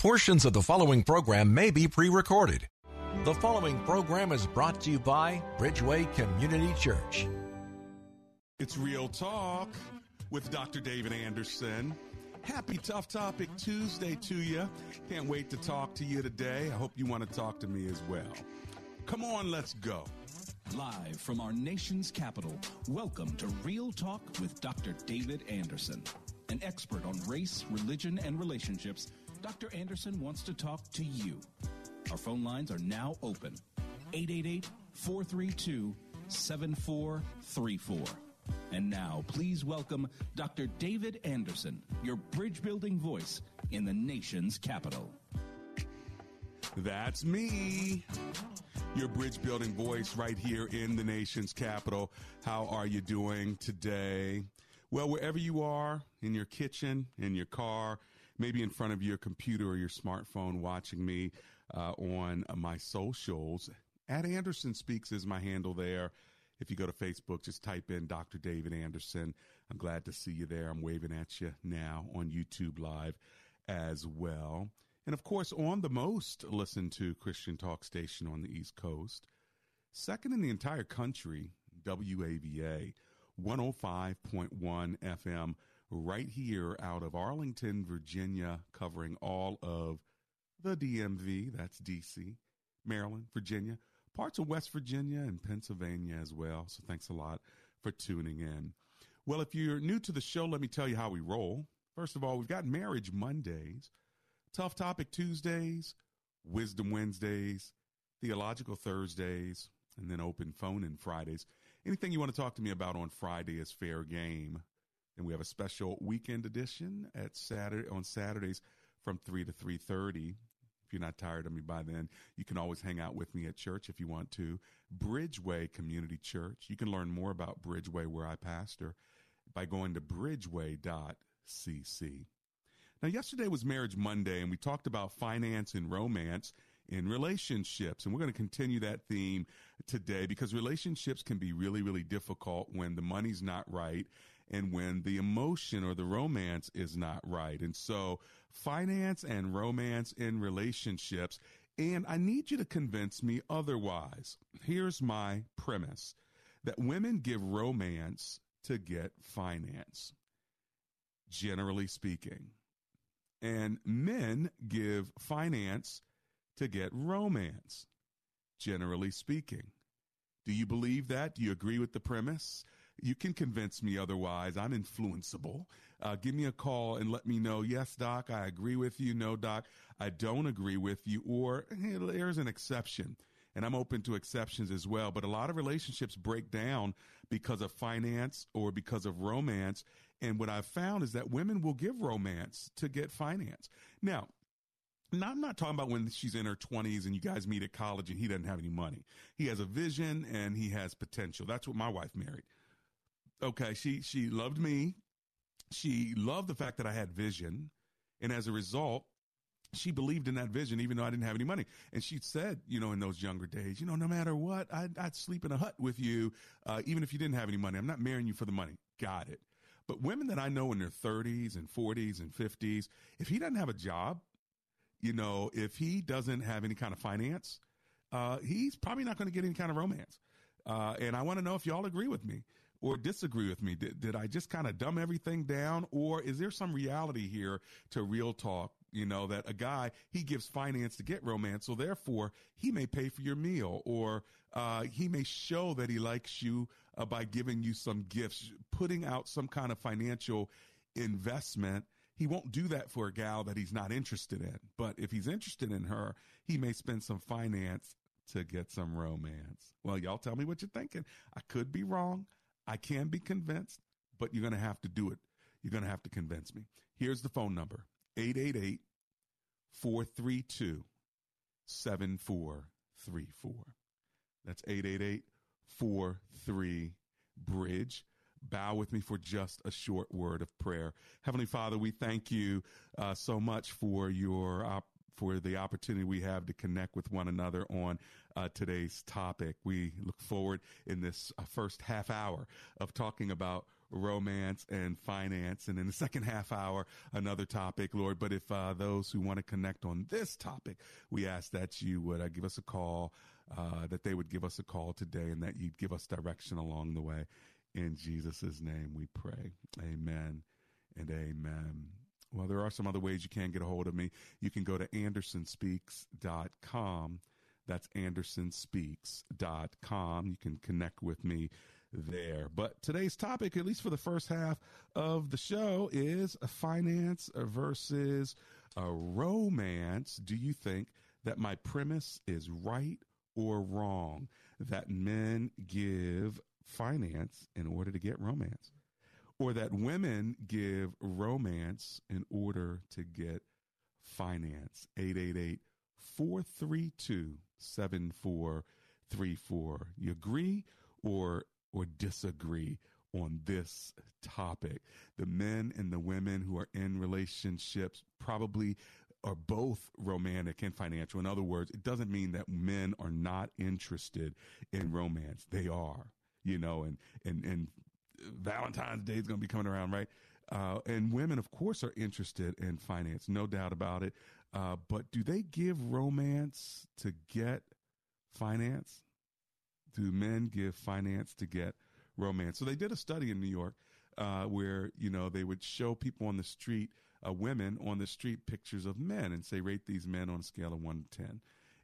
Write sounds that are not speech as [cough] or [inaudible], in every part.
Portions of the following program may be pre recorded. The following program is brought to you by Bridgeway Community Church. It's Real Talk with Dr. David Anderson. Happy Tough Topic Tuesday to you. Can't wait to talk to you today. I hope you want to talk to me as well. Come on, let's go. Live from our nation's capital, welcome to Real Talk with Dr. David Anderson. An expert on race, religion, and relationships, Dr. Anderson wants to talk to you. Our phone lines are now open 888 432 7434. And now, please welcome Dr. David Anderson, your bridge building voice in the nation's capital. That's me, your bridge building voice right here in the nation's capital. How are you doing today? Well, wherever you are, in your kitchen, in your car, maybe in front of your computer or your smartphone watching me uh, on my socials, at Anderson Speaks is my handle there. If you go to Facebook, just type in Dr. David Anderson. I'm glad to see you there. I'm waving at you now on YouTube Live as well. And of course, on the most listened to Christian talk station on the East Coast, second in the entire country, WAVA 105.1 FM, right here out of Arlington, Virginia, covering all of the DMV, that's DC, Maryland, Virginia, parts of West Virginia and Pennsylvania as well. So thanks a lot for tuning in. Well, if you're new to the show, let me tell you how we roll. First of all, we've got Marriage Mondays, Tough Topic Tuesdays, Wisdom Wednesdays, Theological Thursdays, and then Open Phone in Fridays. Anything you want to talk to me about on Friday is fair game. And we have a special weekend edition at Saturday on Saturdays from 3 to 3:30. If you're not tired of me by then, you can always hang out with me at church if you want to. Bridgeway Community Church. You can learn more about Bridgeway where I pastor by going to bridgeway.cc. Now, yesterday was Marriage Monday, and we talked about finance and romance in relationships. And we're going to continue that theme today because relationships can be really, really difficult when the money's not right and when the emotion or the romance is not right. And so, finance and romance in relationships. And I need you to convince me otherwise. Here's my premise that women give romance to get finance, generally speaking. And men give finance to get romance, generally speaking. Do you believe that? Do you agree with the premise? You can convince me otherwise. I'm influenceable. Uh, give me a call and let me know, yes, doc, I agree with you. No, doc, I don't agree with you. Or hey, there's an exception. And I'm open to exceptions as well. But a lot of relationships break down because of finance or because of romance. And what I've found is that women will give romance to get finance. Now, now, I'm not talking about when she's in her 20s and you guys meet at college and he doesn't have any money. He has a vision and he has potential. That's what my wife married. Okay, she she loved me. She loved the fact that I had vision, and as a result, she believed in that vision even though I didn't have any money. And she said, you know, in those younger days, you know, no matter what, I'd, I'd sleep in a hut with you, uh, even if you didn't have any money. I'm not marrying you for the money. Got it. But women that I know in their 30s and 40s and 50s, if he doesn't have a job, you know, if he doesn't have any kind of finance, uh, he's probably not going to get any kind of romance. Uh, and I want to know if y'all agree with me or disagree with me. Did, did I just kind of dumb everything down, or is there some reality here to real talk? You know, that a guy, he gives finance to get romance. So therefore, he may pay for your meal or, uh, he may show that he likes you uh, by giving you some gifts, putting out some kind of financial investment. He won't do that for a gal that he's not interested in. But if he's interested in her, he may spend some finance to get some romance. Well, y'all tell me what you're thinking. I could be wrong. I can be convinced, but you're going to have to do it. You're going to have to convince me. Here's the phone number 888 432 7434. That's 888 43 Bridge. Bow with me for just a short word of prayer. Heavenly Father, we thank you uh, so much for your op- for the opportunity we have to connect with one another on uh, today's topic. We look forward in this uh, first half hour of talking about romance and finance. And in the [laughs] second half hour, another topic, Lord. But if uh, those who want to connect on this topic, we ask that you would uh, give us a call, uh, that they would give us a call today and that you'd give us direction along the way. In Jesus' name we pray. Amen and amen. Well, there are some other ways you can get a hold of me. You can go to andersonspeaks.com. That's andersonspeaks.com. You can connect with me there. But today's topic, at least for the first half of the show, is finance versus romance. Do you think that my premise is right or wrong? That men give finance in order to get romance? Or that women give romance in order to get finance? 888 432 7434. You agree or or disagree on this topic. The men and the women who are in relationships probably are both romantic and financial. In other words, it doesn't mean that men are not interested in romance. They are, you know, and, and, and Valentine's Day is going to be coming around, right? Uh, and women, of course, are interested in finance, no doubt about it. Uh, but do they give romance to get finance? do men give finance to get romance? So they did a study in New York uh, where you know they would show people on the street, uh, women on the street, pictures of men and say rate these men on a scale of one to ten,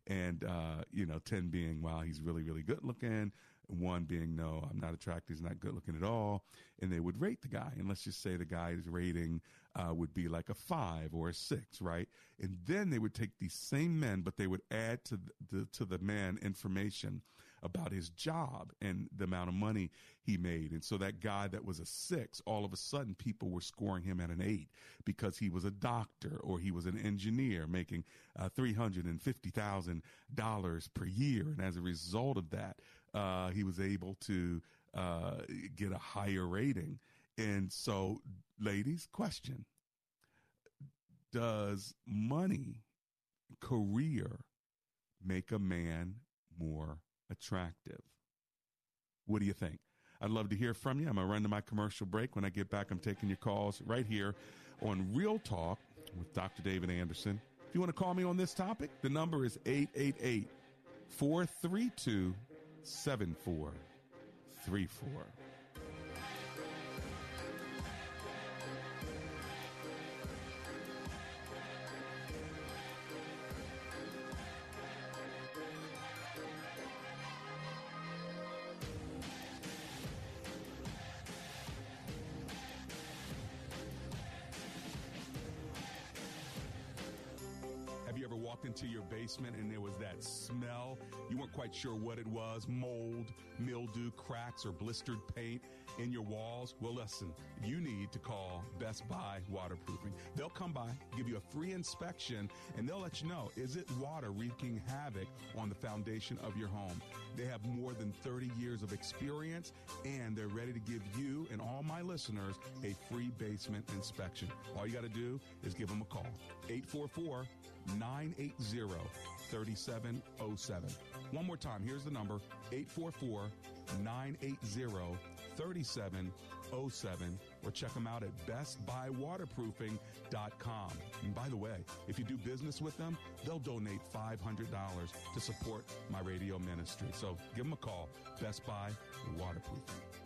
and uh, you know ten being wow he's really really good looking, one being no I'm not attracted he's not good looking at all, and they would rate the guy and let's just say the guy's rating uh, would be like a five or a six, right? And then they would take these same men, but they would add to the, the to the man information about his job and the amount of money he made. And so that guy that was a six, all of a sudden people were scoring him at an eight because he was a doctor or he was an engineer making uh, $350,000 per year. And as a result of that, uh, he was able to uh, get a higher rating. And so, ladies, question Does money, career, make a man more attractive. What do you think? I'd love to hear from you. I'm going to run to my commercial break. When I get back, I'm taking your calls right here on Real Talk with Dr. David Anderson. If you want to call me on this topic, the number is 888 432 7434. into your basement and smell. You weren't quite sure what it was mold, mildew, cracks, or blistered paint in your walls. Well, listen, you need to call Best Buy Waterproofing. They'll come by, give you a free inspection, and they'll let you know is it water wreaking havoc on the foundation of your home? They have more than 30 years of experience and they're ready to give you and all my listeners a free basement inspection. All you got to do is give them a call. 844 980 3707. One more time, here's the number 844 980 3707 or check them out at bestbuywaterproofing.com. And by the way, if you do business with them, they'll donate $500 to support my radio ministry. So give them a call, Best Buy Waterproofing.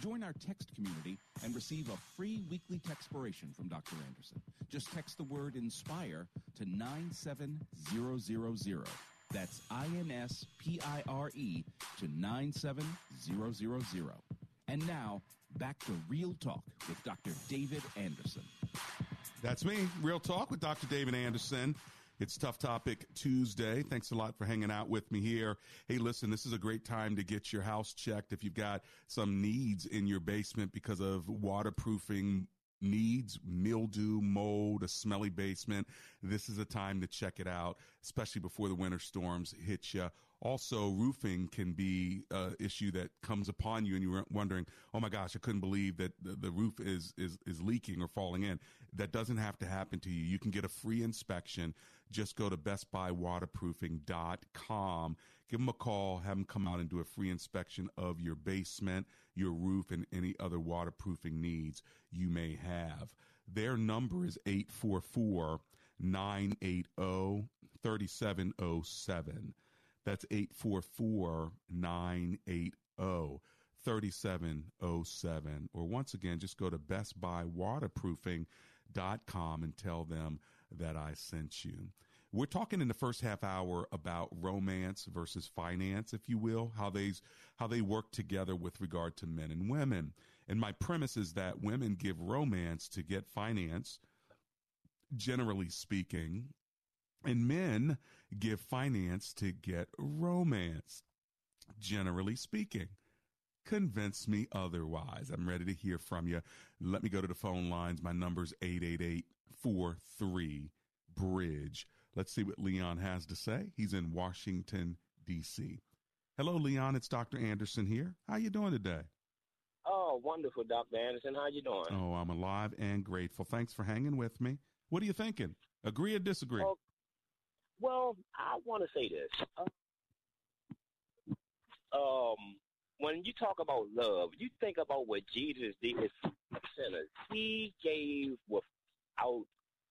Join our text community and receive a free weekly textpiration from Dr. Anderson. Just text the word INSPIRE to 97000. That's I-N-S-P-I-R-E to 97000. And now, back to Real Talk with Dr. David Anderson. That's me, Real Talk with Dr. David Anderson. It's Tough Topic Tuesday. Thanks a lot for hanging out with me here. Hey, listen, this is a great time to get your house checked if you've got some needs in your basement because of waterproofing needs, mildew, mold, a smelly basement. This is a time to check it out, especially before the winter storms hit you. Also, roofing can be an issue that comes upon you and you're wondering, oh my gosh, I couldn't believe that the, the roof is, is, is leaking or falling in. That doesn't have to happen to you. You can get a free inspection just go to bestbuywaterproofing.com. Give them a call, have them come out and do a free inspection of your basement, your roof, and any other waterproofing needs you may have. Their number is 844 980 3707. That's 844 980 3707. Or once again, just go to bestbuywaterproofing.com and tell them that I sent you. We're talking in the first half hour about romance versus finance, if you will, how they how they work together with regard to men and women. And my premise is that women give romance to get finance, generally speaking, and men give finance to get romance, generally speaking. Convince me otherwise. I'm ready to hear from you. Let me go to the phone lines. My number's 888 43 Bridge. Let's see what Leon has to say. He's in Washington, D.C. Hello, Leon. It's Dr. Anderson here. How you doing today? Oh, wonderful, Dr. Anderson. How you doing? Oh, I'm alive and grateful. Thanks for hanging with me. What are you thinking? Agree or disagree? Oh, well, I want to say this. Uh, um, when you talk about love, you think about what Jesus did for sinners. He gave without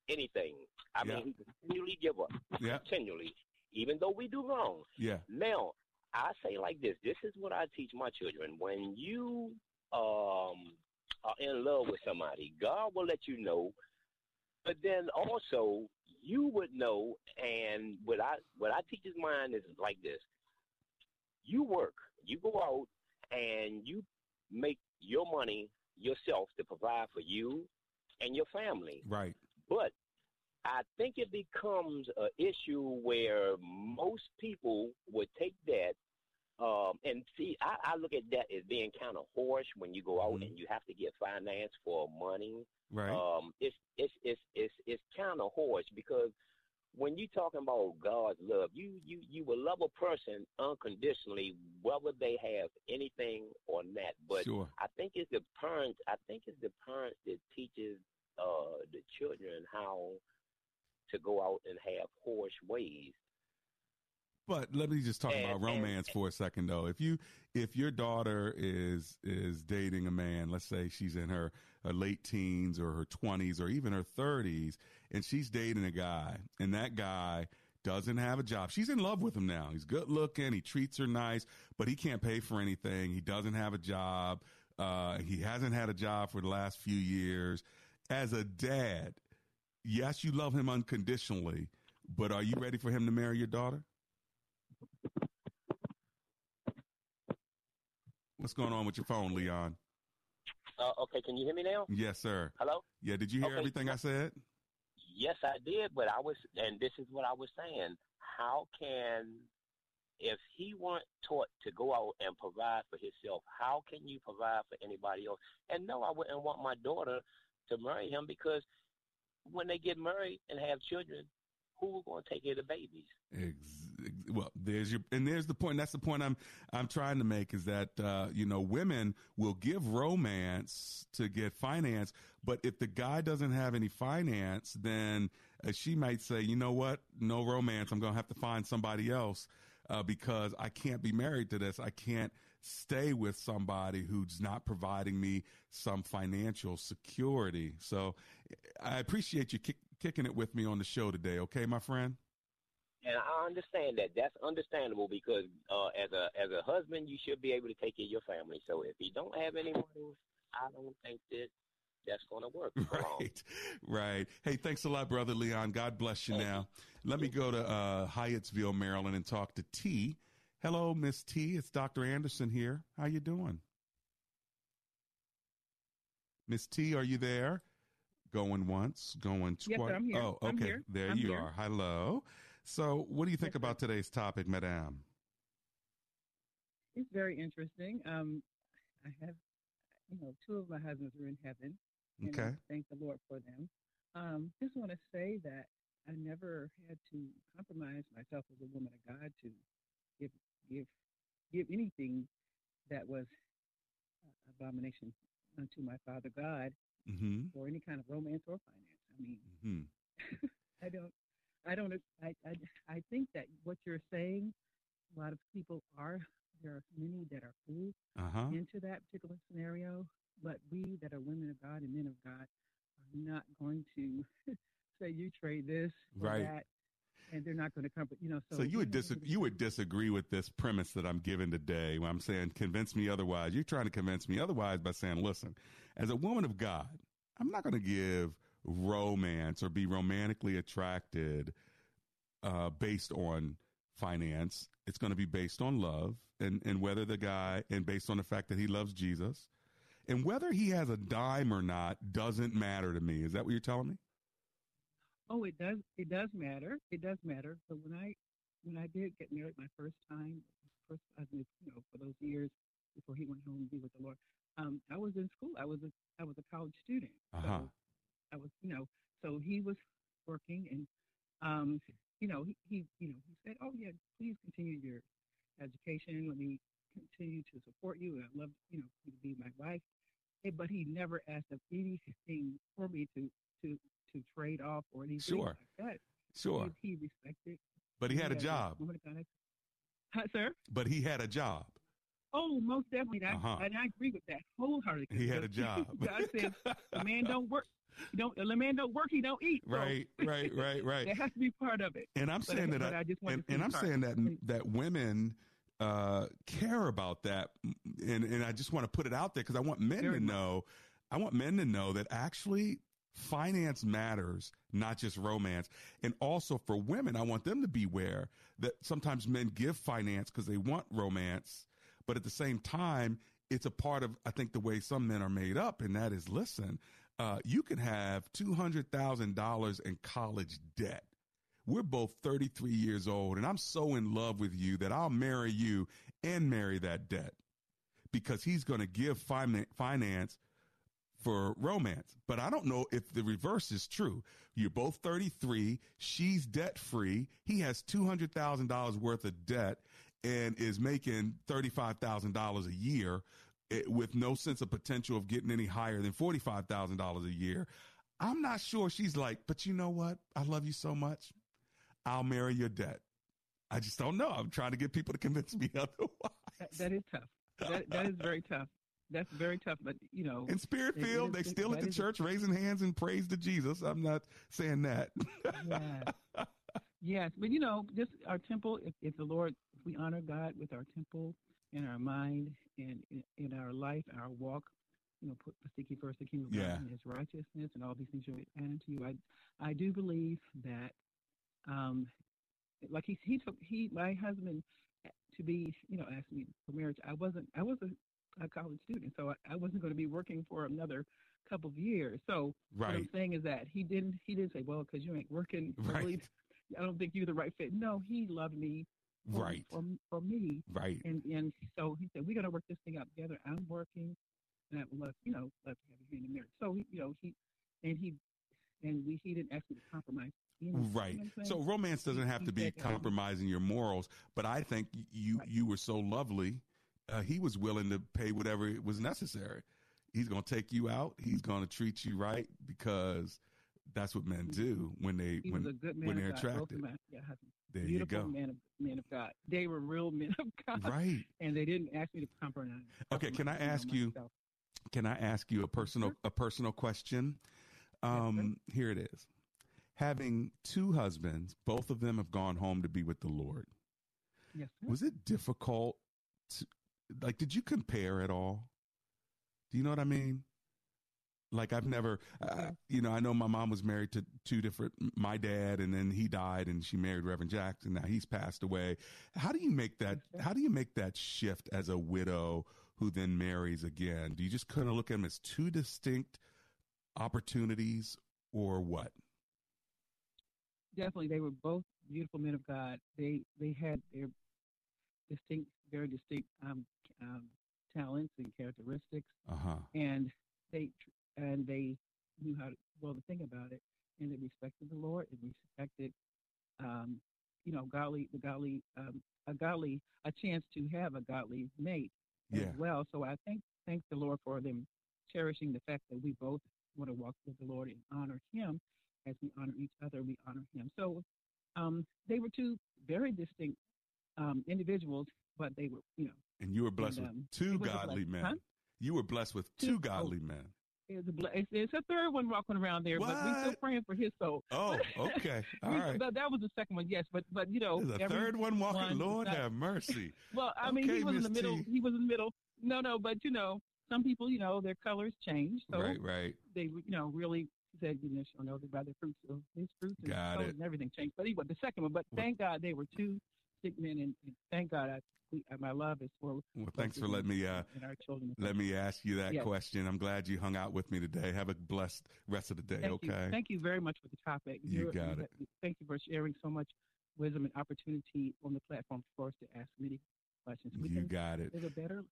anything. I yeah. mean, he continually give up. Yeah. Continually. Even though we do wrong. Yeah. Now, I say like this. This is what I teach my children. When you um are in love with somebody, God will let you know. But then also you would know and what I what I teach his mind is like this. You work, you go out and you make your money yourself to provide for you and your family. Right. But I think it becomes an issue where most people would take that um, and see. I, I look at that as being kind of harsh when you go out mm-hmm. and you have to get finance for money. Right. Um, it's it's it's it's it's kind of harsh because when you're talking about God's love, you you you will love a person unconditionally, whether they have anything or not. But sure. I think it's the parents. I think it's the parents that teaches uh, the children how to go out and have harsh ways. But let me just talk and, about romance and, for a second, though. If you if your daughter is is dating a man, let's say she's in her, her late teens or her twenties or even her thirties, and she's dating a guy, and that guy doesn't have a job. She's in love with him now. He's good looking. He treats her nice, but he can't pay for anything. He doesn't have a job. Uh, he hasn't had a job for the last few years. As a dad, yes, you love him unconditionally, but are you ready for him to marry your daughter? What's going on with your phone, Leon? Uh, okay, can you hear me now? Yes, sir. Hello? Yeah, did you hear okay. everything I said? Yes, I did, but I was, and this is what I was saying. How can, if he weren't taught to go out and provide for himself, how can you provide for anybody else? And no, I wouldn't want my daughter to marry him because when they get married and have children, who's going to take care of the babies? Ex- well, there's your, and there's the point. That's the point I'm, I'm trying to make is that, uh, you know, women will give romance to get finance, but if the guy doesn't have any finance, then uh, she might say, you know what? No romance. I'm going to have to find somebody else, uh, because I can't be married to this. I can't stay with somebody who's not providing me some financial security. So I appreciate you kick, kicking it with me on the show today. Okay, my friend. And I understand that. That's understandable because uh, as a as a husband, you should be able to take care of your family. So if you don't have any money, I don't think that that's going to work. [laughs] Right, right. Hey, thanks a lot, brother Leon. God bless you. Thank now, you. let me go to uh, Hyattsville, Maryland, and talk to T. Hello, Miss T. It's Dr. Anderson here. How you doing? Miss T, are you there? Going once, going twice. Yes, I'm here. Oh, okay. Here. There I'm you here. are. Hello. So, what do you think yes, about today's topic, Madame? It's very interesting. Um, I have, you know, two of my husbands are in heaven. okay. thank the Lord for them. Um, just want to say that I never had to compromise myself as a woman of God to give give give anything that was abomination unto my Father God mm-hmm. or any kind of romance or finance. I mean, mm-hmm. [laughs] I don't, I don't, I, I, I think that what you're saying, a lot of people are, there are many that are fooled uh-huh. into that particular scenario, but we that are women of God and men of God are not going to [laughs] say you trade this right. that and they're not going to come. You know, so, so you would disagree. You would disagree with this premise that I'm giving today. When I'm saying convince me otherwise, you're trying to convince me otherwise by saying, listen, as a woman of God, I'm not going to give romance or be romantically attracted uh, based on finance. It's going to be based on love and, and whether the guy, and based on the fact that he loves Jesus. And whether he has a dime or not doesn't matter to me. Is that what you're telling me? Oh, it does. It does matter. It does matter. But when I when I did get married my first time, first I you know, for those years before he went home to be with the Lord, um, I was in school. I was a I was a college student. Uh-huh. So I was, you know, so he was working, and um, you know, he, he you know he said, "Oh yeah, please continue your education. Let me continue to support you. And I love you know you to be my wife." But he never asked of anything for me to to to trade off or anything sure. like that. Sure. He, he respected. But he, had, a job. Huh, sir? But he had a job. Oh, most definitely. I, uh-huh. And I agree with that wholeheartedly. He had a job. [laughs] God said, "The man [laughs] don't work. don't the man don't work. He don't eat." Right, so. right, right, right. [laughs] that has to be part of it. And I'm but saying I, that, I, just and, and I'm part. saying that that women uh, care about that, and and I just want to put it out there because I want men Very to know. I want men to know that actually finance matters, not just romance. And also for women, I want them to beware that sometimes men give finance because they want romance, but at the same time, it's a part of, I think, the way some men are made up. And that is, listen, uh, you can have $200,000 in college debt. We're both 33 years old, and I'm so in love with you that I'll marry you and marry that debt because he's going to give fin- finance for romance. But I don't know if the reverse is true. You're both 33. She's debt free. He has $200,000 worth of debt and is making $35,000 a year eh, with no sense of potential of getting any higher than $45,000 a year. I'm not sure she's like, but you know what? I love you so much. I'll marry your debt. I just don't know. I'm trying to get people to convince me [laughs] otherwise. That, that is tough. That, that is very tough. That's very tough. But you know, in Spirit Field, they still at the church raising hands and praise to Jesus. I'm not saying that. yes. [laughs] yes, but you know, just our temple. If, if the Lord, if we honor God with our temple in our mind and in, in our life, our walk, you know, put seek ye first the kingdom of Yeah. God and His righteousness, and all these things be added to you. I, I do believe that, um, like he he took he my husband to be you know asked me for marriage. I wasn't I was a, college student, so I, I wasn't going to be working for another couple of years. So what I'm saying is that he didn't he didn't say well because you ain't working. [laughs] I Right. really- I don't think you're the right fit. No, he loved me. For, Right. For, for me. Right. And and so he said, we're going to work this thing out together. I'm working, and I would love, you know, love to have you in the marriage. So he, you know, he, and he, and we, he didn't ask me to compromise. You know, you know Right. So romance doesn't have he to be compromising your morals, but I think you you were so lovely. Uh, he was willing to pay whatever was necessary. He's going to take you out. He's going to treat you right because that's what men do when they he when, was a good man when they're God. Attracted. yeah. There you go. man of man of God. They were real [laughs] men of God. Right. And they didn't ask me to compromise. Okay, can I ask you? Can I ask you a personal a personal question? Um, here it is. Having two husbands, both of them have gone home to be with the Lord. Yes. sir. Was it difficult? To, like, did you compare at all? Do you know what I mean? Like, I've never, uh, you know, I know my mom was married to two different, my dad, and then he died, and she married Reverend Jackson. Now he's passed away. How do you make that? How do you make that shift as a widow who then marries again? Do you just kind of look at them as two distinct opportunities, or what? definitely they were both beautiful men of God. They they had their distinct, very distinct um, um, talents and characteristics, Uh huh. and they and they knew how to. Well, the thing about it, and they respected the Lord and respected, um, you know, godly the godly um, a godly a chance to have a godly mate Yeah. as well. So I thank thank the Lord for them cherishing the fact that we both want to walk with the Lord and honor Him as we honor each other. We honor Him. So um, they were two very distinct um, individuals, but they were, you know, And you were blessed And, with um, two it was a godly men. Huh? You were blessed with two godly men. it's a, ble- it's a third one walking around there, but we're still praying for his soul. Oh, [laughs] okay. All right. But that was the second one, yes. But but you know, There's every third one walking. one- Lord not- have mercy. [laughs] Well, I mean, Okay, he was in the middle. T. He was in the middle. No, no, but you know, some people, you know, their colors change. So Right, right. they, you know, really said, you know, them by their fruits. So his fruits and and everything changed. But anyway, the second one. But thank God they were two sick men, and, and thank God I, uh, my love is for. Well, thanks for letting me uh, and our children. let me ask you that Yes. question. I'm glad you hung out with me today. Have a blessed rest of the day. Thank okay. You. Thank you very much for the topic. You You're- got it. Thank you for sharing so much wisdom and opportunity on the platform for us to ask many questions. We You got it. live a better,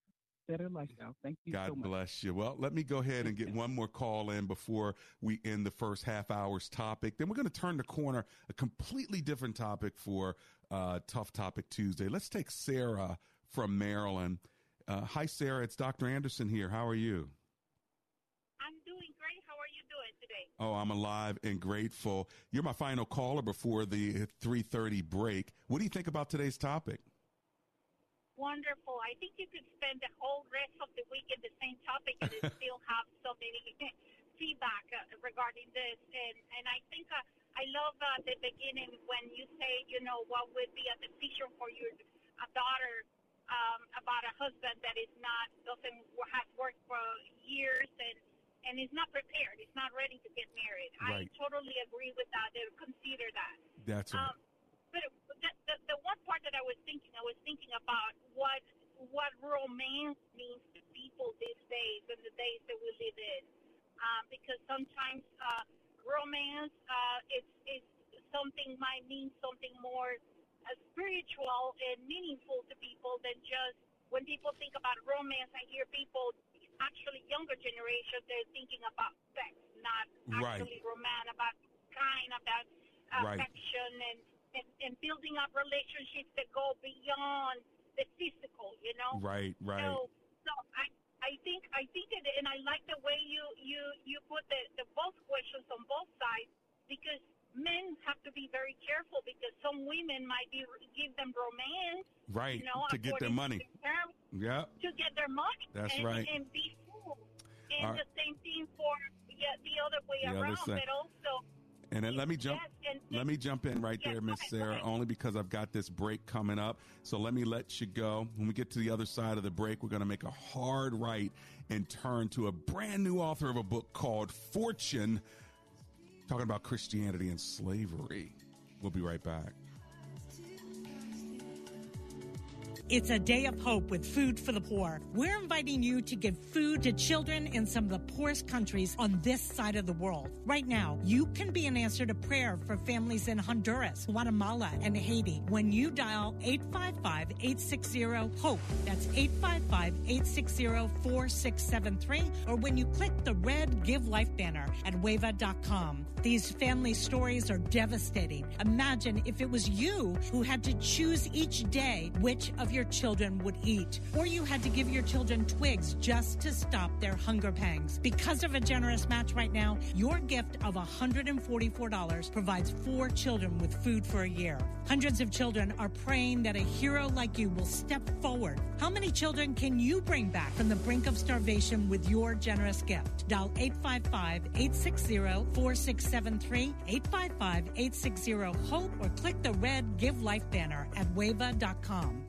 better lifestyle. Thank you God so much. bless you. Well, let me go ahead and get one more call in before we end the first half hour's topic. Then we're going to turn the corner, a completely different topic for uh, Tough Topic Tuesday. Let's take Sarah from Maryland. Uh, hi, Sarah. It's Dr. Anderson here. How are you? I'm doing great. How are you doing today? Oh, I'm alive and grateful. You're my final caller before the 3:30 break. What do you think about today's topic? Wonderful. I think you could spend the whole rest of the week in the same topic and [laughs] still have so many [laughs] feedback uh, regarding this. And and I think uh, I love uh, the beginning when you say, you know, what would be a decision for your a daughter um, about a husband that is not doesn't has worked for years and and is not prepared, is not ready to get married. Right. I totally agree with that. They consider that. That's right. Um, but the, the, the one part that I was thinking, I was thinking about what what romance means to people these days and the days that we live in, um, because sometimes uh, romance uh, is is something might mean something more uh, spiritual and meaningful to people than just when people think about romance. I hear people, actually younger generation, they're thinking about sex, not Right. actually romance, about kind, about Right. affection and, and, and building up relationships that go beyond the physical, you know? Right, right. So, so I, I think, I think it, and I like the way you, you, you put the, the both questions on both sides because men have to be very careful because some women might be give them romance, right, you know, to get their to money. Yeah. to get their money. That's and, right. And be fooled. And right. the same thing for yeah, the other way The around, side. but also And then let me jump. Yes, and- let me jump in right Yes, there, Miss Sarah, only because I've got this break coming up. So let me let you go. When we get to the other side of the break, we're going to make a hard right and turn to a brand new author of a book called Fortune, talking about Christianity and slavery. We'll be right back. It's a day of hope with Food for the Poor. We're inviting you to give food to children in some of the poorest countries on this side of the world. Right now, you can be an answer to prayer for families in Honduras, Guatemala, and Haiti when you dial 855 860 HOPE. That's 855 860 4673, or when you click the red Give Life banner at wava.com. These family stories are devastating. Imagine if it was you who had to choose each day which of your children would eat, or you had to give your children twigs just to stop their hunger pangs. Because of a generous match right now, your gift of $144 provides four children with food for a year. Hundreds of children are praying that a hero like you will step forward. How many children can you bring back from the brink of starvation with your generous gift? Dial 855 860 4673, 855 860 HOPE, or click the red Give Life banner at wava.com.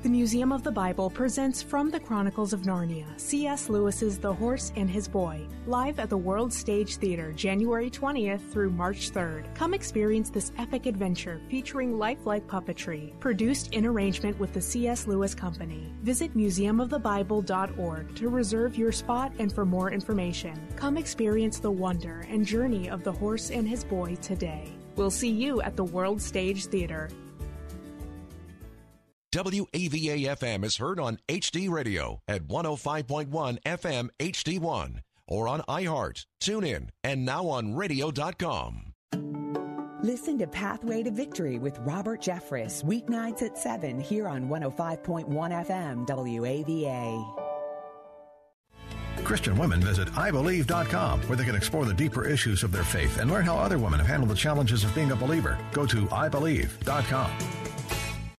The Museum of the Bible presents From the Chronicles of Narnia, C.S. Lewis's The Horse and His Boy, live at the World Stage Theater January 20th through March 3rd. Come experience this epic adventure featuring lifelike puppetry, produced in arrangement with the C.S. Lewis Company. Visit museumofthebible.org to reserve your spot and for more information. Come experience the wonder and journey of the horse and his boy today. We'll see you at the World Stage Theater. WAVA FM is heard on HD Radio at 105.1 FM HD1 or on iHeart, TuneIn, and now on radio.com. Listen to Pathway to Victory with Robert Jeffress, weeknights at 7 here on 105.1 FM WAVA. Christian women visit IBelieve.com where they can explore the deeper issues of their faith and learn how other women have handled the challenges of being a believer. Go to IBelieve.com.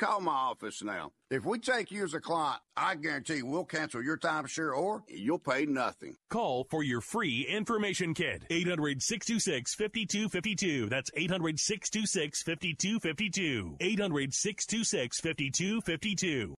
Call my office now. If we take you as a client, I guarantee we'll cancel your timeshare or you'll pay nothing. Call for your free information kit. 800 626 5252. That's 800 626 5252. 800 626 5252.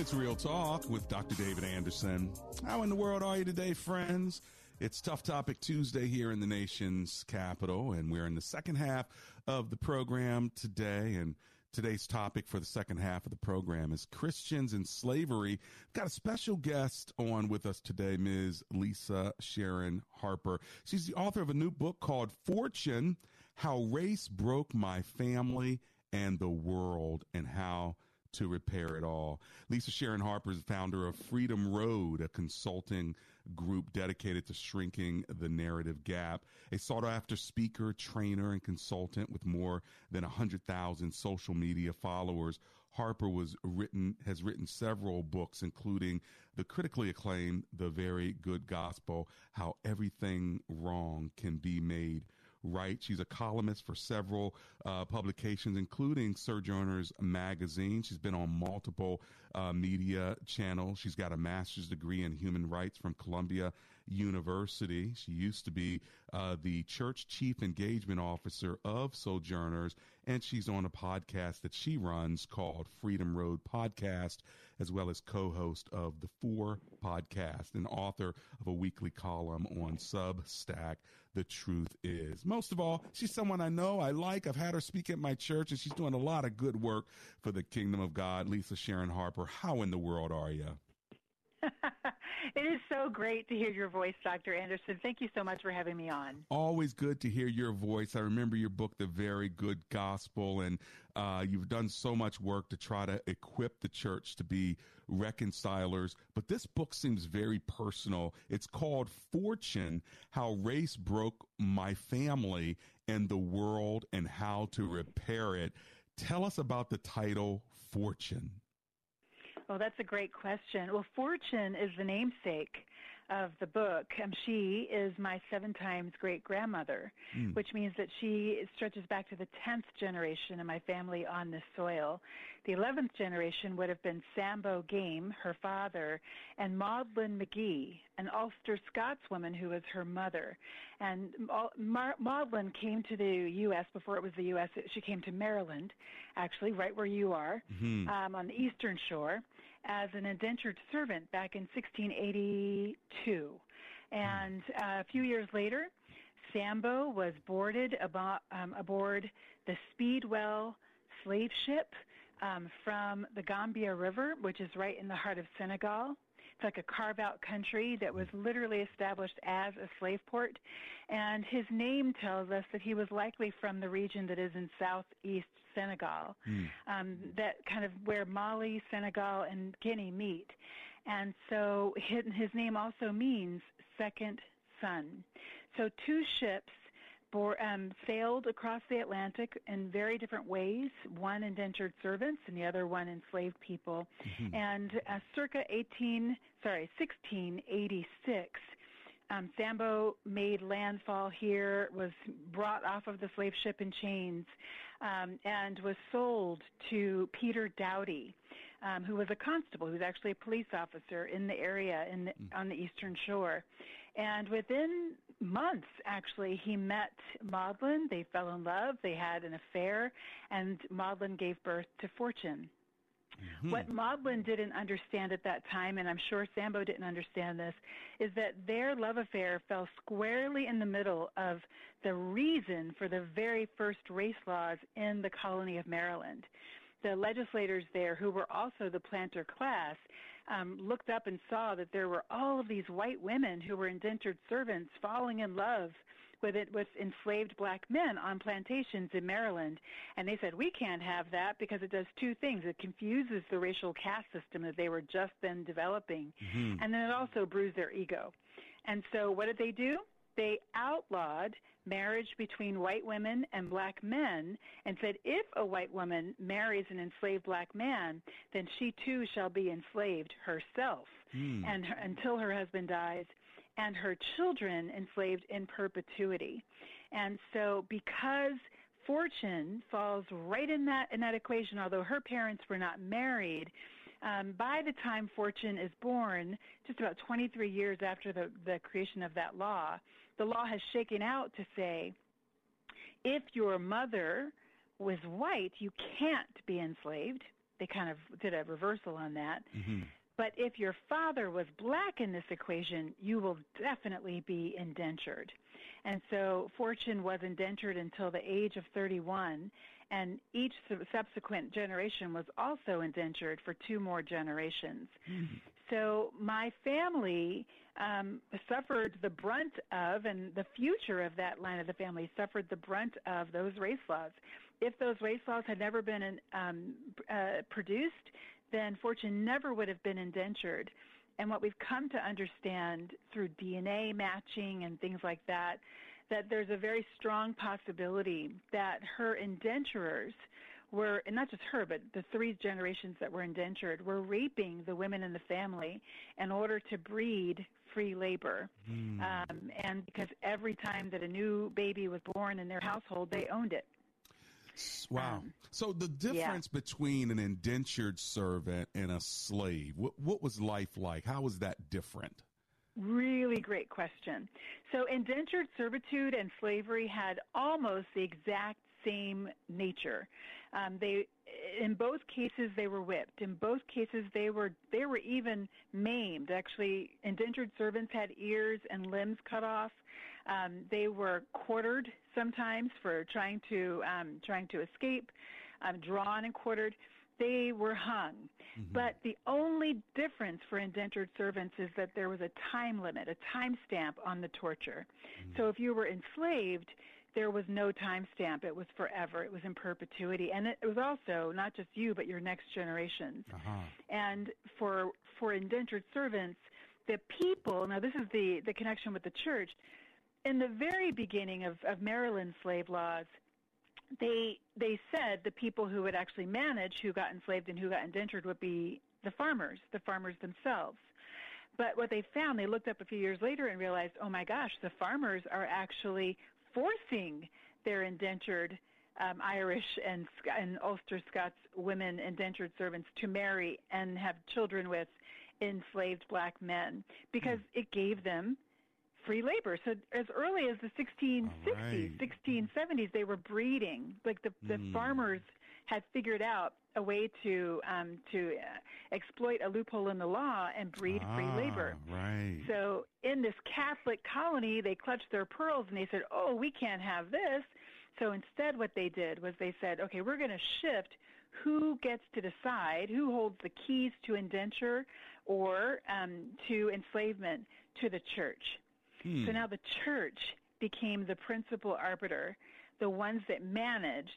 It's Real Talk with Dr. David Anderson. How in the world are you today, friends? It's Tough Topic Tuesday here in the nation's capital, and we're in the second half of the program today. And today's topic for the second half of the program is Christians and slavery. Got a special guest on with us today, Ms. Lisa Sharon Harper. She's the author of a new book called Fortune How Race Broke My Family and the World, and How to repair it all. Lisa Sharon Harper is founder of Freedom Road, a consulting group dedicated to shrinking the narrative gap. A sought after speaker, trainer, and consultant with more than 100,000 social media followers. Harper was written has written several books, including the critically acclaimed The Very Good Gospel: How Everything Wrong Can Be Made right. She's a columnist for several uh, publications, including Sojourners Magazine. She's been on multiple uh, media channel. She's got a master's degree in human rights from Columbia University. She used to be uh, the church chief engagement officer of Sojourners, and she's on a podcast that she runs called Freedom Road Podcast, as well as co host of the Four Podcast and author of a weekly column on Substack. The truth is. Most of all, she's someone I know, I like. I've had her speak at my church, and she's doing a lot of good work for the kingdom of God. Lisa Sharon Harper, how in the world are you? [laughs] it is so great to hear your voice, Dr. Anderson. Thank you so much for having me on. Always good to hear your voice. I remember your book, The Very Good Gospel, and uh, you've done so much work to try to equip the church to be reconcilers. But this book seems very personal. It's called Fortune How Race Broke My Family and the World and How to Repair It. Tell us about the title Fortune. Well, that's a great question. Well, Fortune is the namesake of the book. Um, she is my seven times great grandmother, mm. which means that she stretches back to the 10th generation of my family on this soil. The 11th generation would have been Sambo Game, her father, and Maudlin McGee, an Ulster Scotswoman who was her mother. And Mar- Maudlin came to the U.S. before it was the U.S. She came to Maryland, actually, right where you are, mm-hmm. um, on the eastern shore as an indentured servant back in 1682. And uh, a few years later, Sambo was boarded abo- um, aboard the Speedwell slave ship um, from the Gambia River, which is right in the heart of Senegal. It's like a carve out country that was literally established as a slave port. And his name tells us that he was likely from the region that is in southeast Senegal, mm. um, that kind of where Mali, Senegal, and Guinea meet. And so his, his name also means second son. So two ships um, sailed across the Atlantic in very different ways. One indentured servants, and the other one enslaved people. Mm-hmm. And uh, circa 18, sorry, 1686, um, Sambo made landfall here, was brought off of the slave ship in chains, um, and was sold to Peter Doughty, um, who was a constable, who was actually a police officer in the area in the, mm. on the eastern shore. And within months, actually, he met Maudlin. They fell in love. They had an affair, and Maudlin gave birth to Fortune. Mm-hmm. What Maudlin didn't understand at that time, and I'm sure Sambo didn't understand this, is that their love affair fell squarely in the middle of the reason for the very first race laws in the colony of Maryland. The legislators there, who were also the planter class, um, looked up and saw that there were all of these white women who were indentured servants falling in love with it with enslaved black men on plantations in Maryland. And they said, we can't have that because it does two things. It confuses the racial caste system that they were just then developing. Mm-hmm. And then it also bruised their ego. And so what did they do? They outlawed marriage between white women and black men and said if a white woman marries an enslaved black man, then she too shall be enslaved herself mm. and her, until her husband dies and her children enslaved in perpetuity. And so because fortune falls right in that in that equation, although her parents were not married, um, by the time Fortune is born, just about 23 years after the, the creation of that law, the law has shaken out to say if your mother was white, you can't be enslaved. They kind of did a reversal on that. Mm-hmm. But if your father was black in this equation, you will definitely be indentured. And so Fortune was indentured until the age of 31, and each subsequent generation was also indentured for two more generations. Mm-hmm. So my family um, suffered the brunt of, and the future of that line of the family suffered the brunt of those race laws. If those race laws had never been um, uh, produced, then Fortune never would have been indentured. And what we've come to understand through DNA matching and things like that, that there's a very strong possibility that her indenturers were, and not just her, but the three generations that were indentured, were raping the women in the family in order to breed free labor. Mm. Um, and because every time that a new baby was born in their household, they owned it. Wow. Um, so the difference yeah. between an indentured servant and a slave, what, what was life like? How was that different? Really great question. So, indentured servitude and slavery had almost the exact same nature. Um, they, in both cases, they were whipped. In both cases, they were they were even maimed. Actually, indentured servants had ears and limbs cut off. Um, they were quartered sometimes for trying to um, trying to escape, um, drawn and quartered. They were hung. Mm-hmm. But the only difference for indentured servants is that there was a time limit, a time stamp on the torture. Mm-hmm. So if you were enslaved, there was no time stamp. It was forever. It was in perpetuity, and it was also not just you, but your next generations. Uh-huh. And for for indentured servants, the people. Now, this is the the connection with the church. In the very beginning of, of Maryland slave laws, they they said the people who would actually manage who got enslaved and who got indentured would be the farmers, the farmers themselves. But what they found, they looked up a few years later and realized, oh my gosh, the farmers are actually forcing their indentured um, Irish and, and Ulster Scots women indentured servants to marry and have children with enslaved black men because mm. it gave them free labor. So as early as the 1660s, right. 1670s, they were breeding. Like the, the mm. farmers had figured out a way to um, to uh, exploit a loophole in the law and breed ah, free labor. Right. So in this Catholic colony, they clutched their pearls and they said, "Oh, we can't have this." So instead, what they did was they said, "Okay, we're going to shift who gets to decide who holds the keys to indenture or um, to enslavement to the church." Hmm. So now the church became the principal arbiter, the ones that managed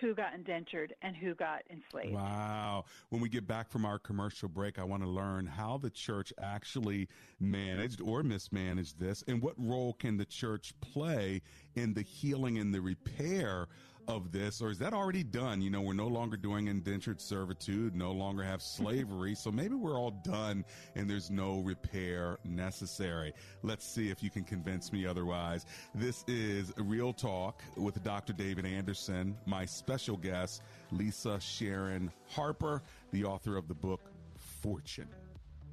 who got indentured and who got enslaved. Wow. When we get back from our commercial break, I want to learn how the church actually managed or mismanaged this and what role can the church play in the healing and the repair of this, or is that already done? You know, we're no longer doing indentured servitude, no longer have [laughs] slavery, so maybe we're all done and there's no repair necessary. Let's see if you can convince me otherwise. This is Real Talk with Dr. David Anderson, my special guest, Lisa Sharon Harper, the author of the book Fortune.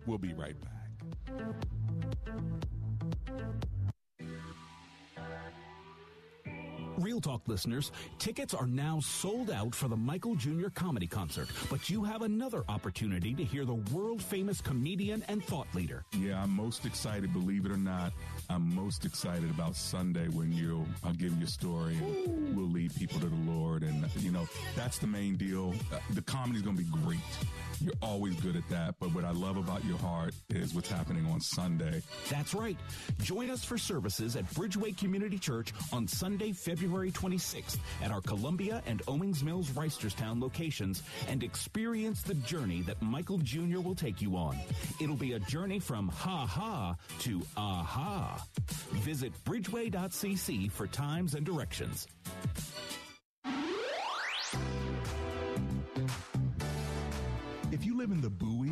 We'll be right back. Real Talk listeners, tickets are now sold out for the Michael Jr. comedy concert, but you have another opportunity to hear the world famous comedian and thought leader. Yeah, I'm most excited, believe it or not. I'm most excited about Sunday when you I'll give you a story and we'll lead people to the Lord. And, you know, that's the main deal. Uh, the comedy's going to be great. You're always good at that. But what I love about your heart is what's happening on Sunday. That's right. Join us for services at Bridgeway Community Church on Sunday, February 26th at our Columbia and Owings Mills Reisterstown locations and experience the journey that Michael Jr. will take you on. It'll be a journey from ha ha to aha. Visit bridgeway.cc for times and directions. If you live in the Bowie,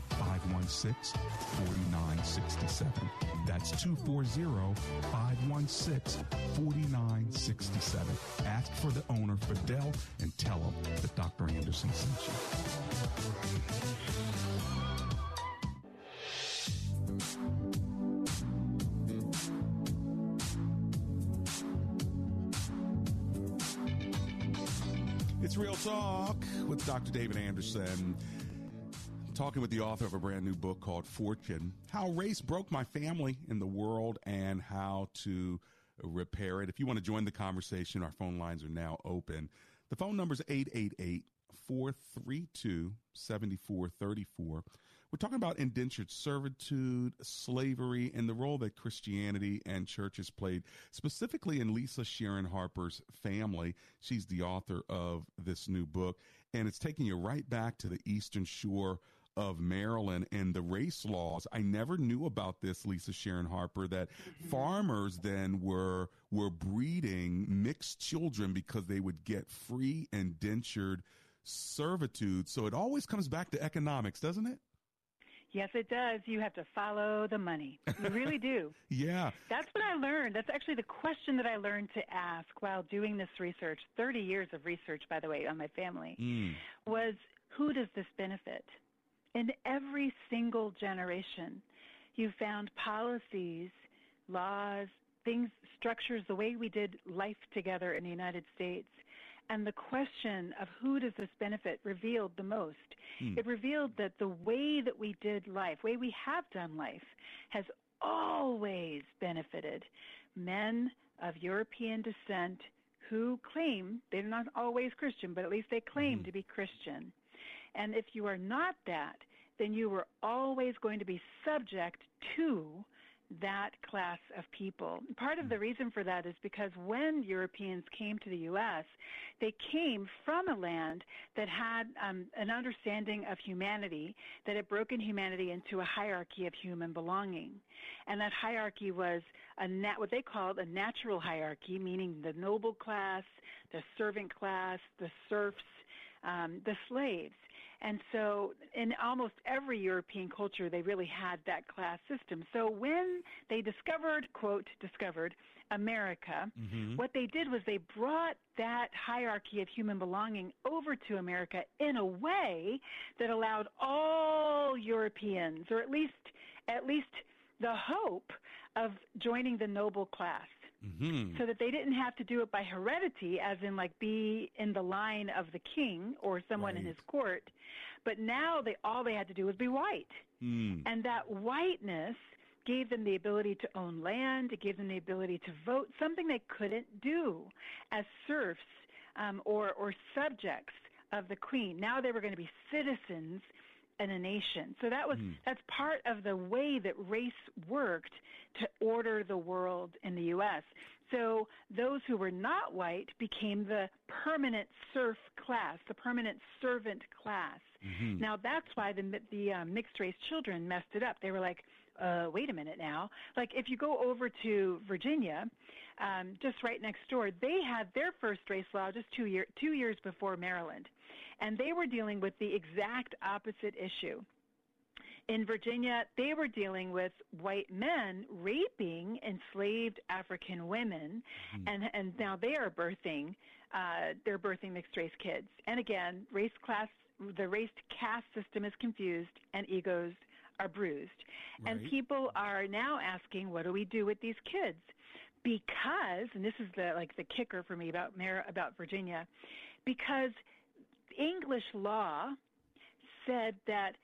516 4967. That's 240 516 4967. Ask for the owner, Fidel, and tell him that Dr. Anderson sent you. It's Real Talk with Dr. David Anderson talking with the author of a brand new book called Fortune How Race Broke My Family in the World and How to Repair It. If you want to join the conversation, our phone lines are now open. The phone number is 888 432 7434. We're talking about indentured servitude, slavery, and the role that Christianity and churches played, specifically in Lisa Sharon Harper's family. She's the author of this new book, and it's taking you right back to the Eastern Shore of Maryland and the race laws. I never knew about this, Lisa Sharon Harper, that mm-hmm. farmers then were were breeding mixed children because they would get free indentured servitude. So it always comes back to economics, doesn't it? Yes, it does. You have to follow the money. You really do. [laughs] yeah. That's what I learned. That's actually the question that I learned to ask while doing this research. 30 years of research, by the way, on my family mm. was who does this benefit? In every single generation, you found policies, laws, things, structures, the way we did life together in the United States and the question of who does this benefit revealed the most. Hmm. It revealed that the way that we did life, way we have done life, has always benefited men of European descent who claim they're not always Christian, but at least they claim hmm. to be Christian. And if you are not that, then you were always going to be subject to that class of people. Part of the hmm. reason for that is because when Europeans came to the U.S., they came from a land that had um, an understanding of humanity, that had broken humanity into a hierarchy of human belonging. And that hierarchy was a nat- what they called a natural hierarchy, meaning the noble class, the servant class, the serfs, um, the slaves. And so in almost every European culture, they really had that class system. So when they discovered, quote, discovered America, mm-hmm. what they did was they brought that hierarchy of human belonging over to America in a way that allowed all Europeans, or at least, at least the hope of joining the noble class. Mm-hmm. So that they didn't have to do it by heredity, as in like be in the line of the king or someone right. in his court, but now they all they had to do was be white, mm. and that whiteness gave them the ability to own land. It gave them the ability to vote, something they couldn't do as serfs um, or or subjects of the queen. Now they were going to be citizens in a nation. So that was mm. that's part of the way that race worked to order the world in the US. So those who were not white became the permanent serf class, the permanent servant class. Mm-hmm. Now that's why the the uh, mixed race children messed it up. They were like, uh, wait a minute now. Like if you go over to Virginia, um, just right next door, they had their first race law just two year two years before Maryland, and they were dealing with the exact opposite issue. In Virginia, they were dealing with white men raping enslaved African women, mm-hmm. and and now they are birthing, uh, they're birthing mixed race kids. And again, race class, the race caste system is confused, and egos are bruised. Right. And people are now asking, what do we do with these kids? Because, and this is the like the kicker for me about Mar- about Virginia, because English law said that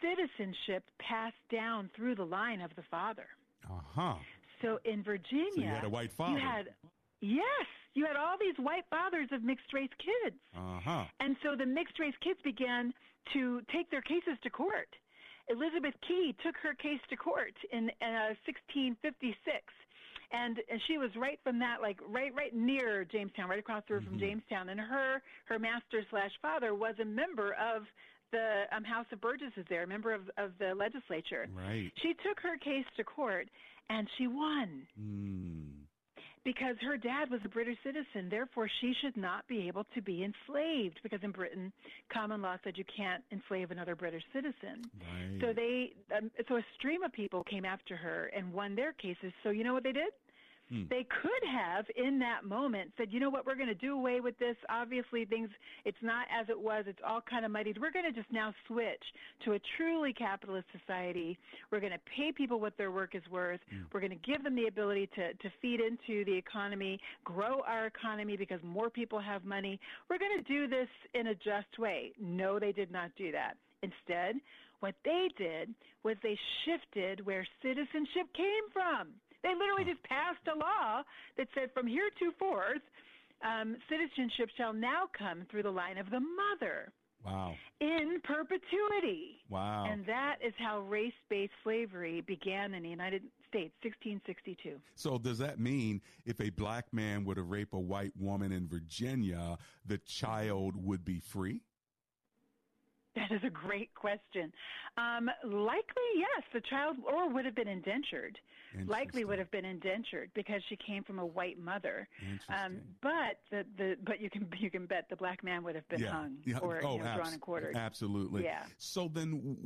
citizenship passed down through the line of the father. Uh huh. So in Virginia, so you had a white father. You had yes, you had all these white fathers of mixed race kids. Uh huh. And so the mixed race kids began to take their cases to court. Elizabeth Key took her case to court in uh, 1656 and and she was right from that like right right near Jamestown, right across the road mm-hmm. from Jamestown. And her her master slash father was a member of the um, House of Burgesses there, a member of, of the legislature. Right. She took her case to court and she won. Mm. Because her dad was a British citizen, therefore she should not be able to be enslaved. Because in Britain, common law said you can't enslave another British citizen. Right. So they, um, so a stream of people came after her and won their cases. So you know what they did? Hmm. They could have, in that moment, said, you know what, we're going to do away with this. Obviously, things, it's not as it was. It's all kind of muddied. We're going to just now switch to a truly capitalist society. We're going to pay people what their work is worth. Hmm. We're going to give them the ability to, to feed into the economy, grow our economy because more people have money. We're going to do this in a just way. No, they did not do that. Instead, what they did was they shifted where citizenship came from. They literally just passed a law that said from here to forth, um, citizenship shall now come through the line of the mother. Wow. In perpetuity. Wow. And that is how race based slavery began in the United States, 1662. So, does that mean if a black man were to rape a white woman in Virginia, the child would be free? [laughs] That is a great question. Um, likely, yes, the child or would have been indentured. Likely would have been indentured because she came from a white mother. Um, but the, the but you can [laughs] you can bet the black man would have been yeah. hung Yeah. or oh, you know, abs- drawn and quartered. Absolutely. Yeah. So then,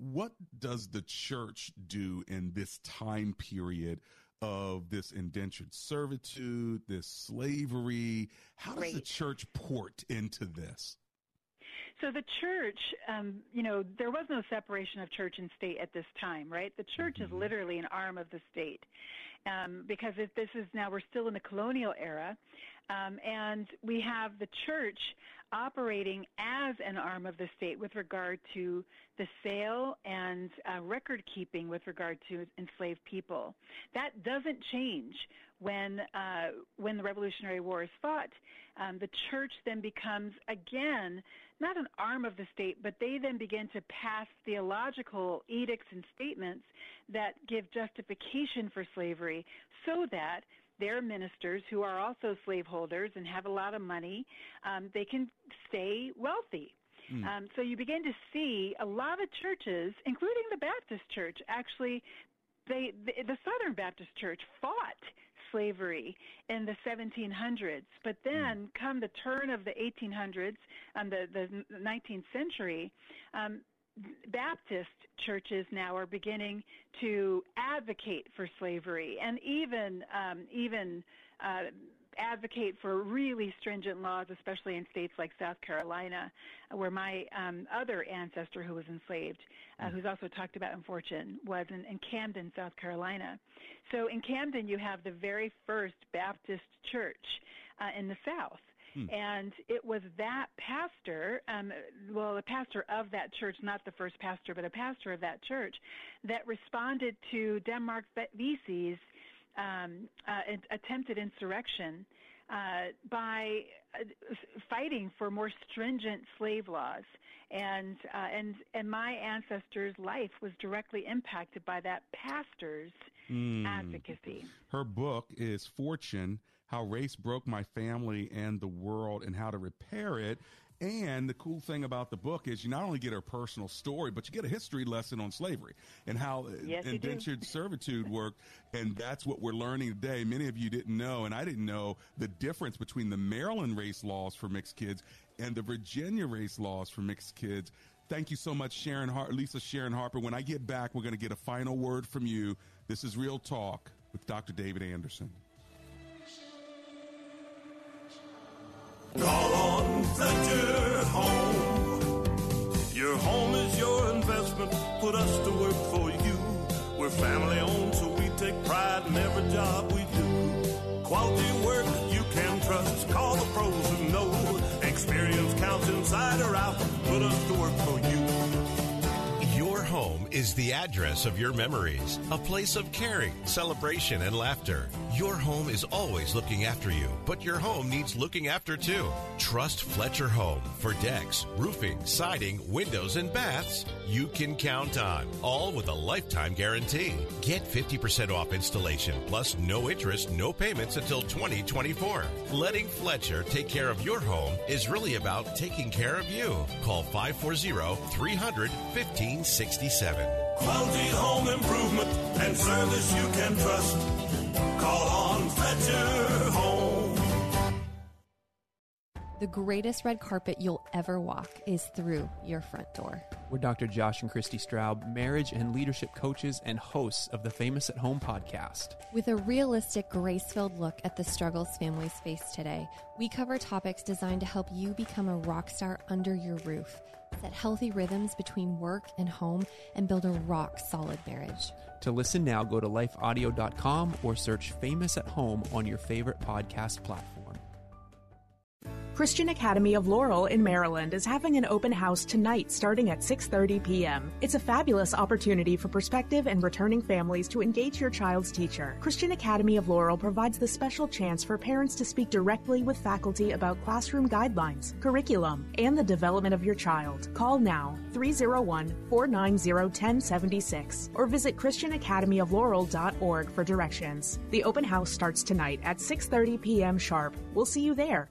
what does the church do in this time period? Of this indentured servitude, this slavery. How does the church port into this? So the church, um, you know, there was no separation of church and state at this time, right? The church is literally an arm of the state. Um, because if this is now, we're still in the colonial era, um, and we have the church operating as an arm of the state with regard to the sale and uh, record keeping with regard to enslaved people. That doesn't change when uh, when the Revolutionary War is fought. Um, the church then becomes again not an arm of the state, but they then begin to pass theological edicts and statements that give justification for slavery so that their ministers, who are also slaveholders and have a lot of money, um, they can stay wealthy. Hmm. Um, so you begin to see a lot of churches, including the Baptist Church, actually, they the, the Southern Baptist Church fought slavery in the 1700s, but then come the turn of the 1800s and the, the 19th century, um, Baptist churches now are beginning to advocate for slavery and even um, even uh, advocate for really stringent laws, especially in states like South Carolina, where my um, other ancestor who was enslaved, uh, who's also talked about in Fortune, was in, in Camden, South Carolina. So in Camden, you have the very first Baptist church uh, in the South. And it was that pastor, um, well, the pastor of that church, not the first pastor, but a pastor of that church, that responded to Denmark Vesey's um, uh, attempted insurrection uh, by uh, fighting for more stringent slave laws. And uh, and and my ancestor's life was directly impacted by that pastor's Hmm. advocacy. Her book is Fortune How Race Broke My Family and the World and How to Repair It. And the cool thing about the book is you not only get her personal story, but you get a history lesson on slavery and how uh, Yes, indentured servitude worked. And that's what we're learning today. Many of you didn't know, and I didn't know the difference between the Maryland race laws for mixed kids and the Virginia race laws for mixed kids. Thank you so much, Sharon Har- Lisa Sharon Harper. When I get back, we're going to get a final word from you. This is Real Talk with Dr. David Anderson. Call on Fletcher Home. Your home is your investment. Put us to work for you. We're family owned, so we take pride in every job we do. Quality work you can trust. Call the pros who know. Experience counts inside or out. Put us to work for you. Is the address of your memories, a place of caring, celebration, and laughter. Your home is always looking after you, but your home needs looking after too. Trust Fletcher Home for decks, roofing, siding, windows, and baths you can count on, all with a lifetime guarantee. Get 50% off installation plus no interest, no payments until 2024. Letting Fletcher take care of your home is really about taking care of you. Call 540 300 1567. Quality home improvement and service you can trust. Call on Fletcher Home. The greatest red carpet you'll ever walk is through your front door. We're Dr. Josh and Christy Straub, marriage and leadership coaches and hosts of the Famous at Home podcast. With a realistic, grace filled look at the struggles families face today, we cover topics designed to help you become a rock star under your roof, set healthy rhythms between work and home, and build a rock solid marriage. To listen now, go to lifeaudio.com or search Famous at Home on your favorite podcast platform. Christian Academy of Laurel in Maryland is having an open house tonight starting at 6:30 p.m. It's a fabulous opportunity for prospective and returning families to engage your child's teacher. Christian Academy of Laurel provides the special chance for parents to speak directly with faculty about classroom guidelines, curriculum, and the development of your child. Call now 301-490-1076 or visit christianacademyoflaurel.org for directions. The open house starts tonight at 6:30 p.m. sharp. We'll see you there.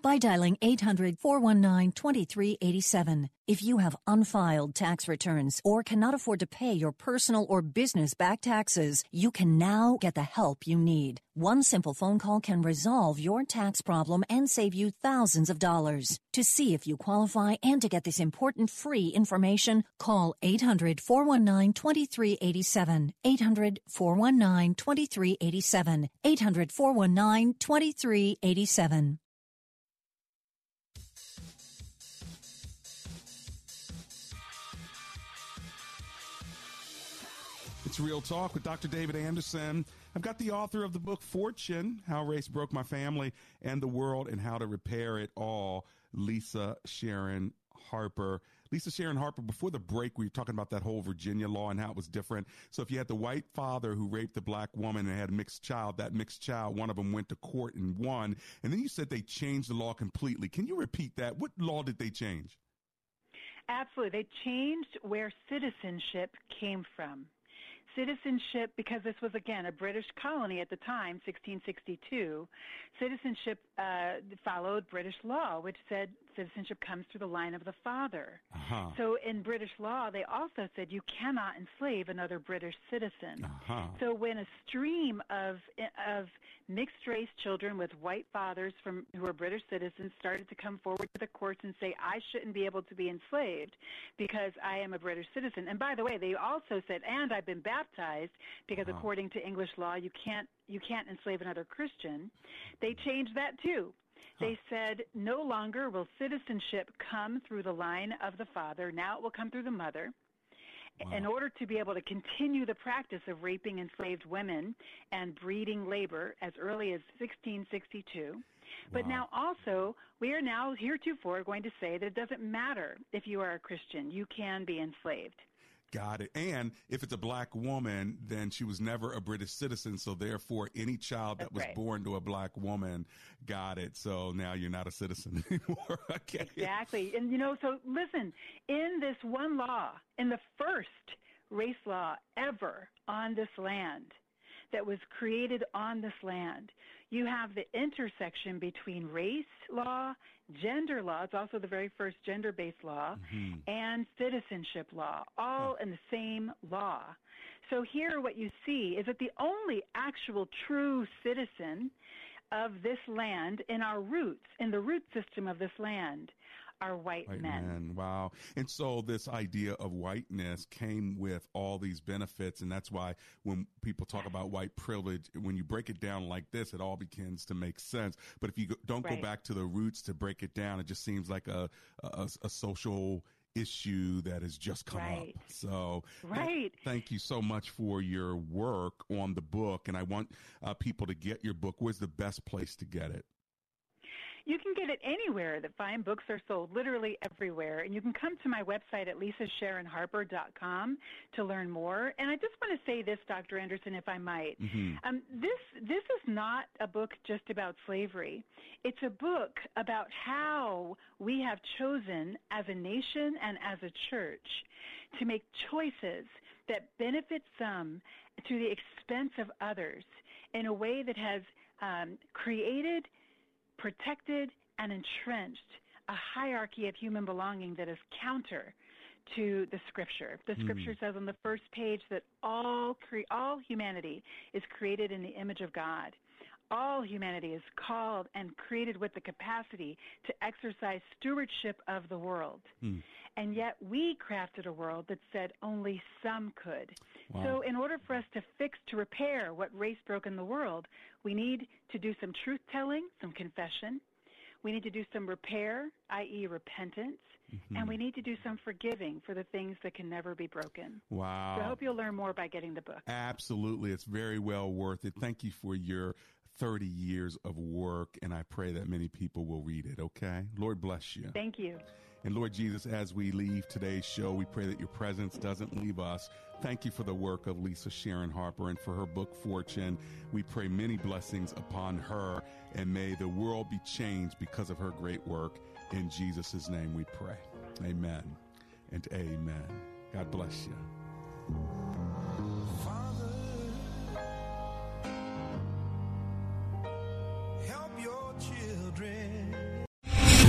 by dialing 800 419 2387. If you have unfiled tax returns or cannot afford to pay your personal or business back taxes, you can now get the help you need. One simple phone call can resolve your tax problem and save you thousands of dollars. To see if you qualify and to get this important free information, call 800 419 2387. 800 419 2387. 800 419 2387. It's Real Talk with Dr. David Anderson. I've got the author of the book Fortune How Race Broke My Family and the World and How to Repair It All, Lisa Sharon Harper. Lisa Sharon Harper, before the break, we were talking about that whole Virginia law and how it was different. So if you had the white father who raped the black woman and had a mixed child, that mixed child, one of them went to court and won. And then you said they changed the law completely. Can you repeat that? What law did they change? Absolutely. They changed where citizenship came from citizenship, because this was again a British colony at the time, 1662, citizenship uh, followed British law, which said citizenship comes through the line of the father. Uh-huh. So in British law, they also said you cannot enslave another British citizen. Uh-huh. So when a stream of of mixed race children with white fathers from who are British citizens started to come forward to the courts and say I shouldn't be able to be enslaved because I am a British citizen. And by the way, they also said and I've been baptized because Uh-huh. according to English law you can't you can't enslave another Christian. They changed that too. They said no longer will citizenship come through the line of the father. Now it will come through the mother. In order to be able to continue the practice of raping enslaved women and breeding labor as early as 1662. But now also, we are now heretofore going to say that it doesn't matter if you are a Christian, you can be enslaved. Got it. And if it's a black woman, then she was never a British citizen. So therefore, any child that That's was right. born to a black woman got it. So now you're not a citizen [laughs] anymore. [laughs] okay. Exactly. And you know, so listen, in this one law, in the first race law ever on this land that was created on this land, you have the intersection between race law, gender law, it's also the very first gender based law, mm-hmm. and citizenship law, all in the same law. So here what you see is that the only actual true citizen of this land in our roots, in the root system of this land, are white, White men. men. Wow. And so this idea of whiteness came with all these benefits. And that's why when people talk about white privilege, when you break it down like this, it all begins to make sense. But if you go, don't Right. go back to the roots to break it down, it just seems like a, a, a social issue that has just come Right. up. So th- Right. thank you so much for your work on the book. And I want uh, people to get your book. Where's the best place to get it? You can get it anywhere that fine books are sold, literally everywhere. And you can come to my website at lisasharonharper.com to learn more. And I just want to say this, Dr. Anderson, if I might. Mhm. Um, this this is not a book just about slavery. It's a book about how we have chosen as a nation and as a church to make choices that benefit some to the expense of others in a way that has um, created, protected, and entrenched a hierarchy of human belonging that is counter to the scripture. The Hmm. scripture says on the first page that all cre- all humanity is created in the image of God. All humanity is called and created with the capacity to exercise stewardship of the world. And yet we crafted a world that said only some could. Wow. So in order for us to fix, to repair what race broke in the world, we need to do some truth telling, some confession. We need to do some repair, i.e. repentance. Mm-hmm. And we need to do some forgiving for the things that can never be broken. Wow. So I hope you'll learn more by getting the book. Absolutely. It's very well worth it. Thank you for your 30 years of work, and I pray that many people will read it, okay? Lord bless you. Thank you. And Lord Jesus, as we leave today's show, we pray that your presence doesn't leave us. Thank you for the work of Lisa Sharon Harper and for her book, Fortune. We pray many blessings upon her, and may the world be changed because of her great work. In Jesus' name we pray. Amen and amen. God bless you.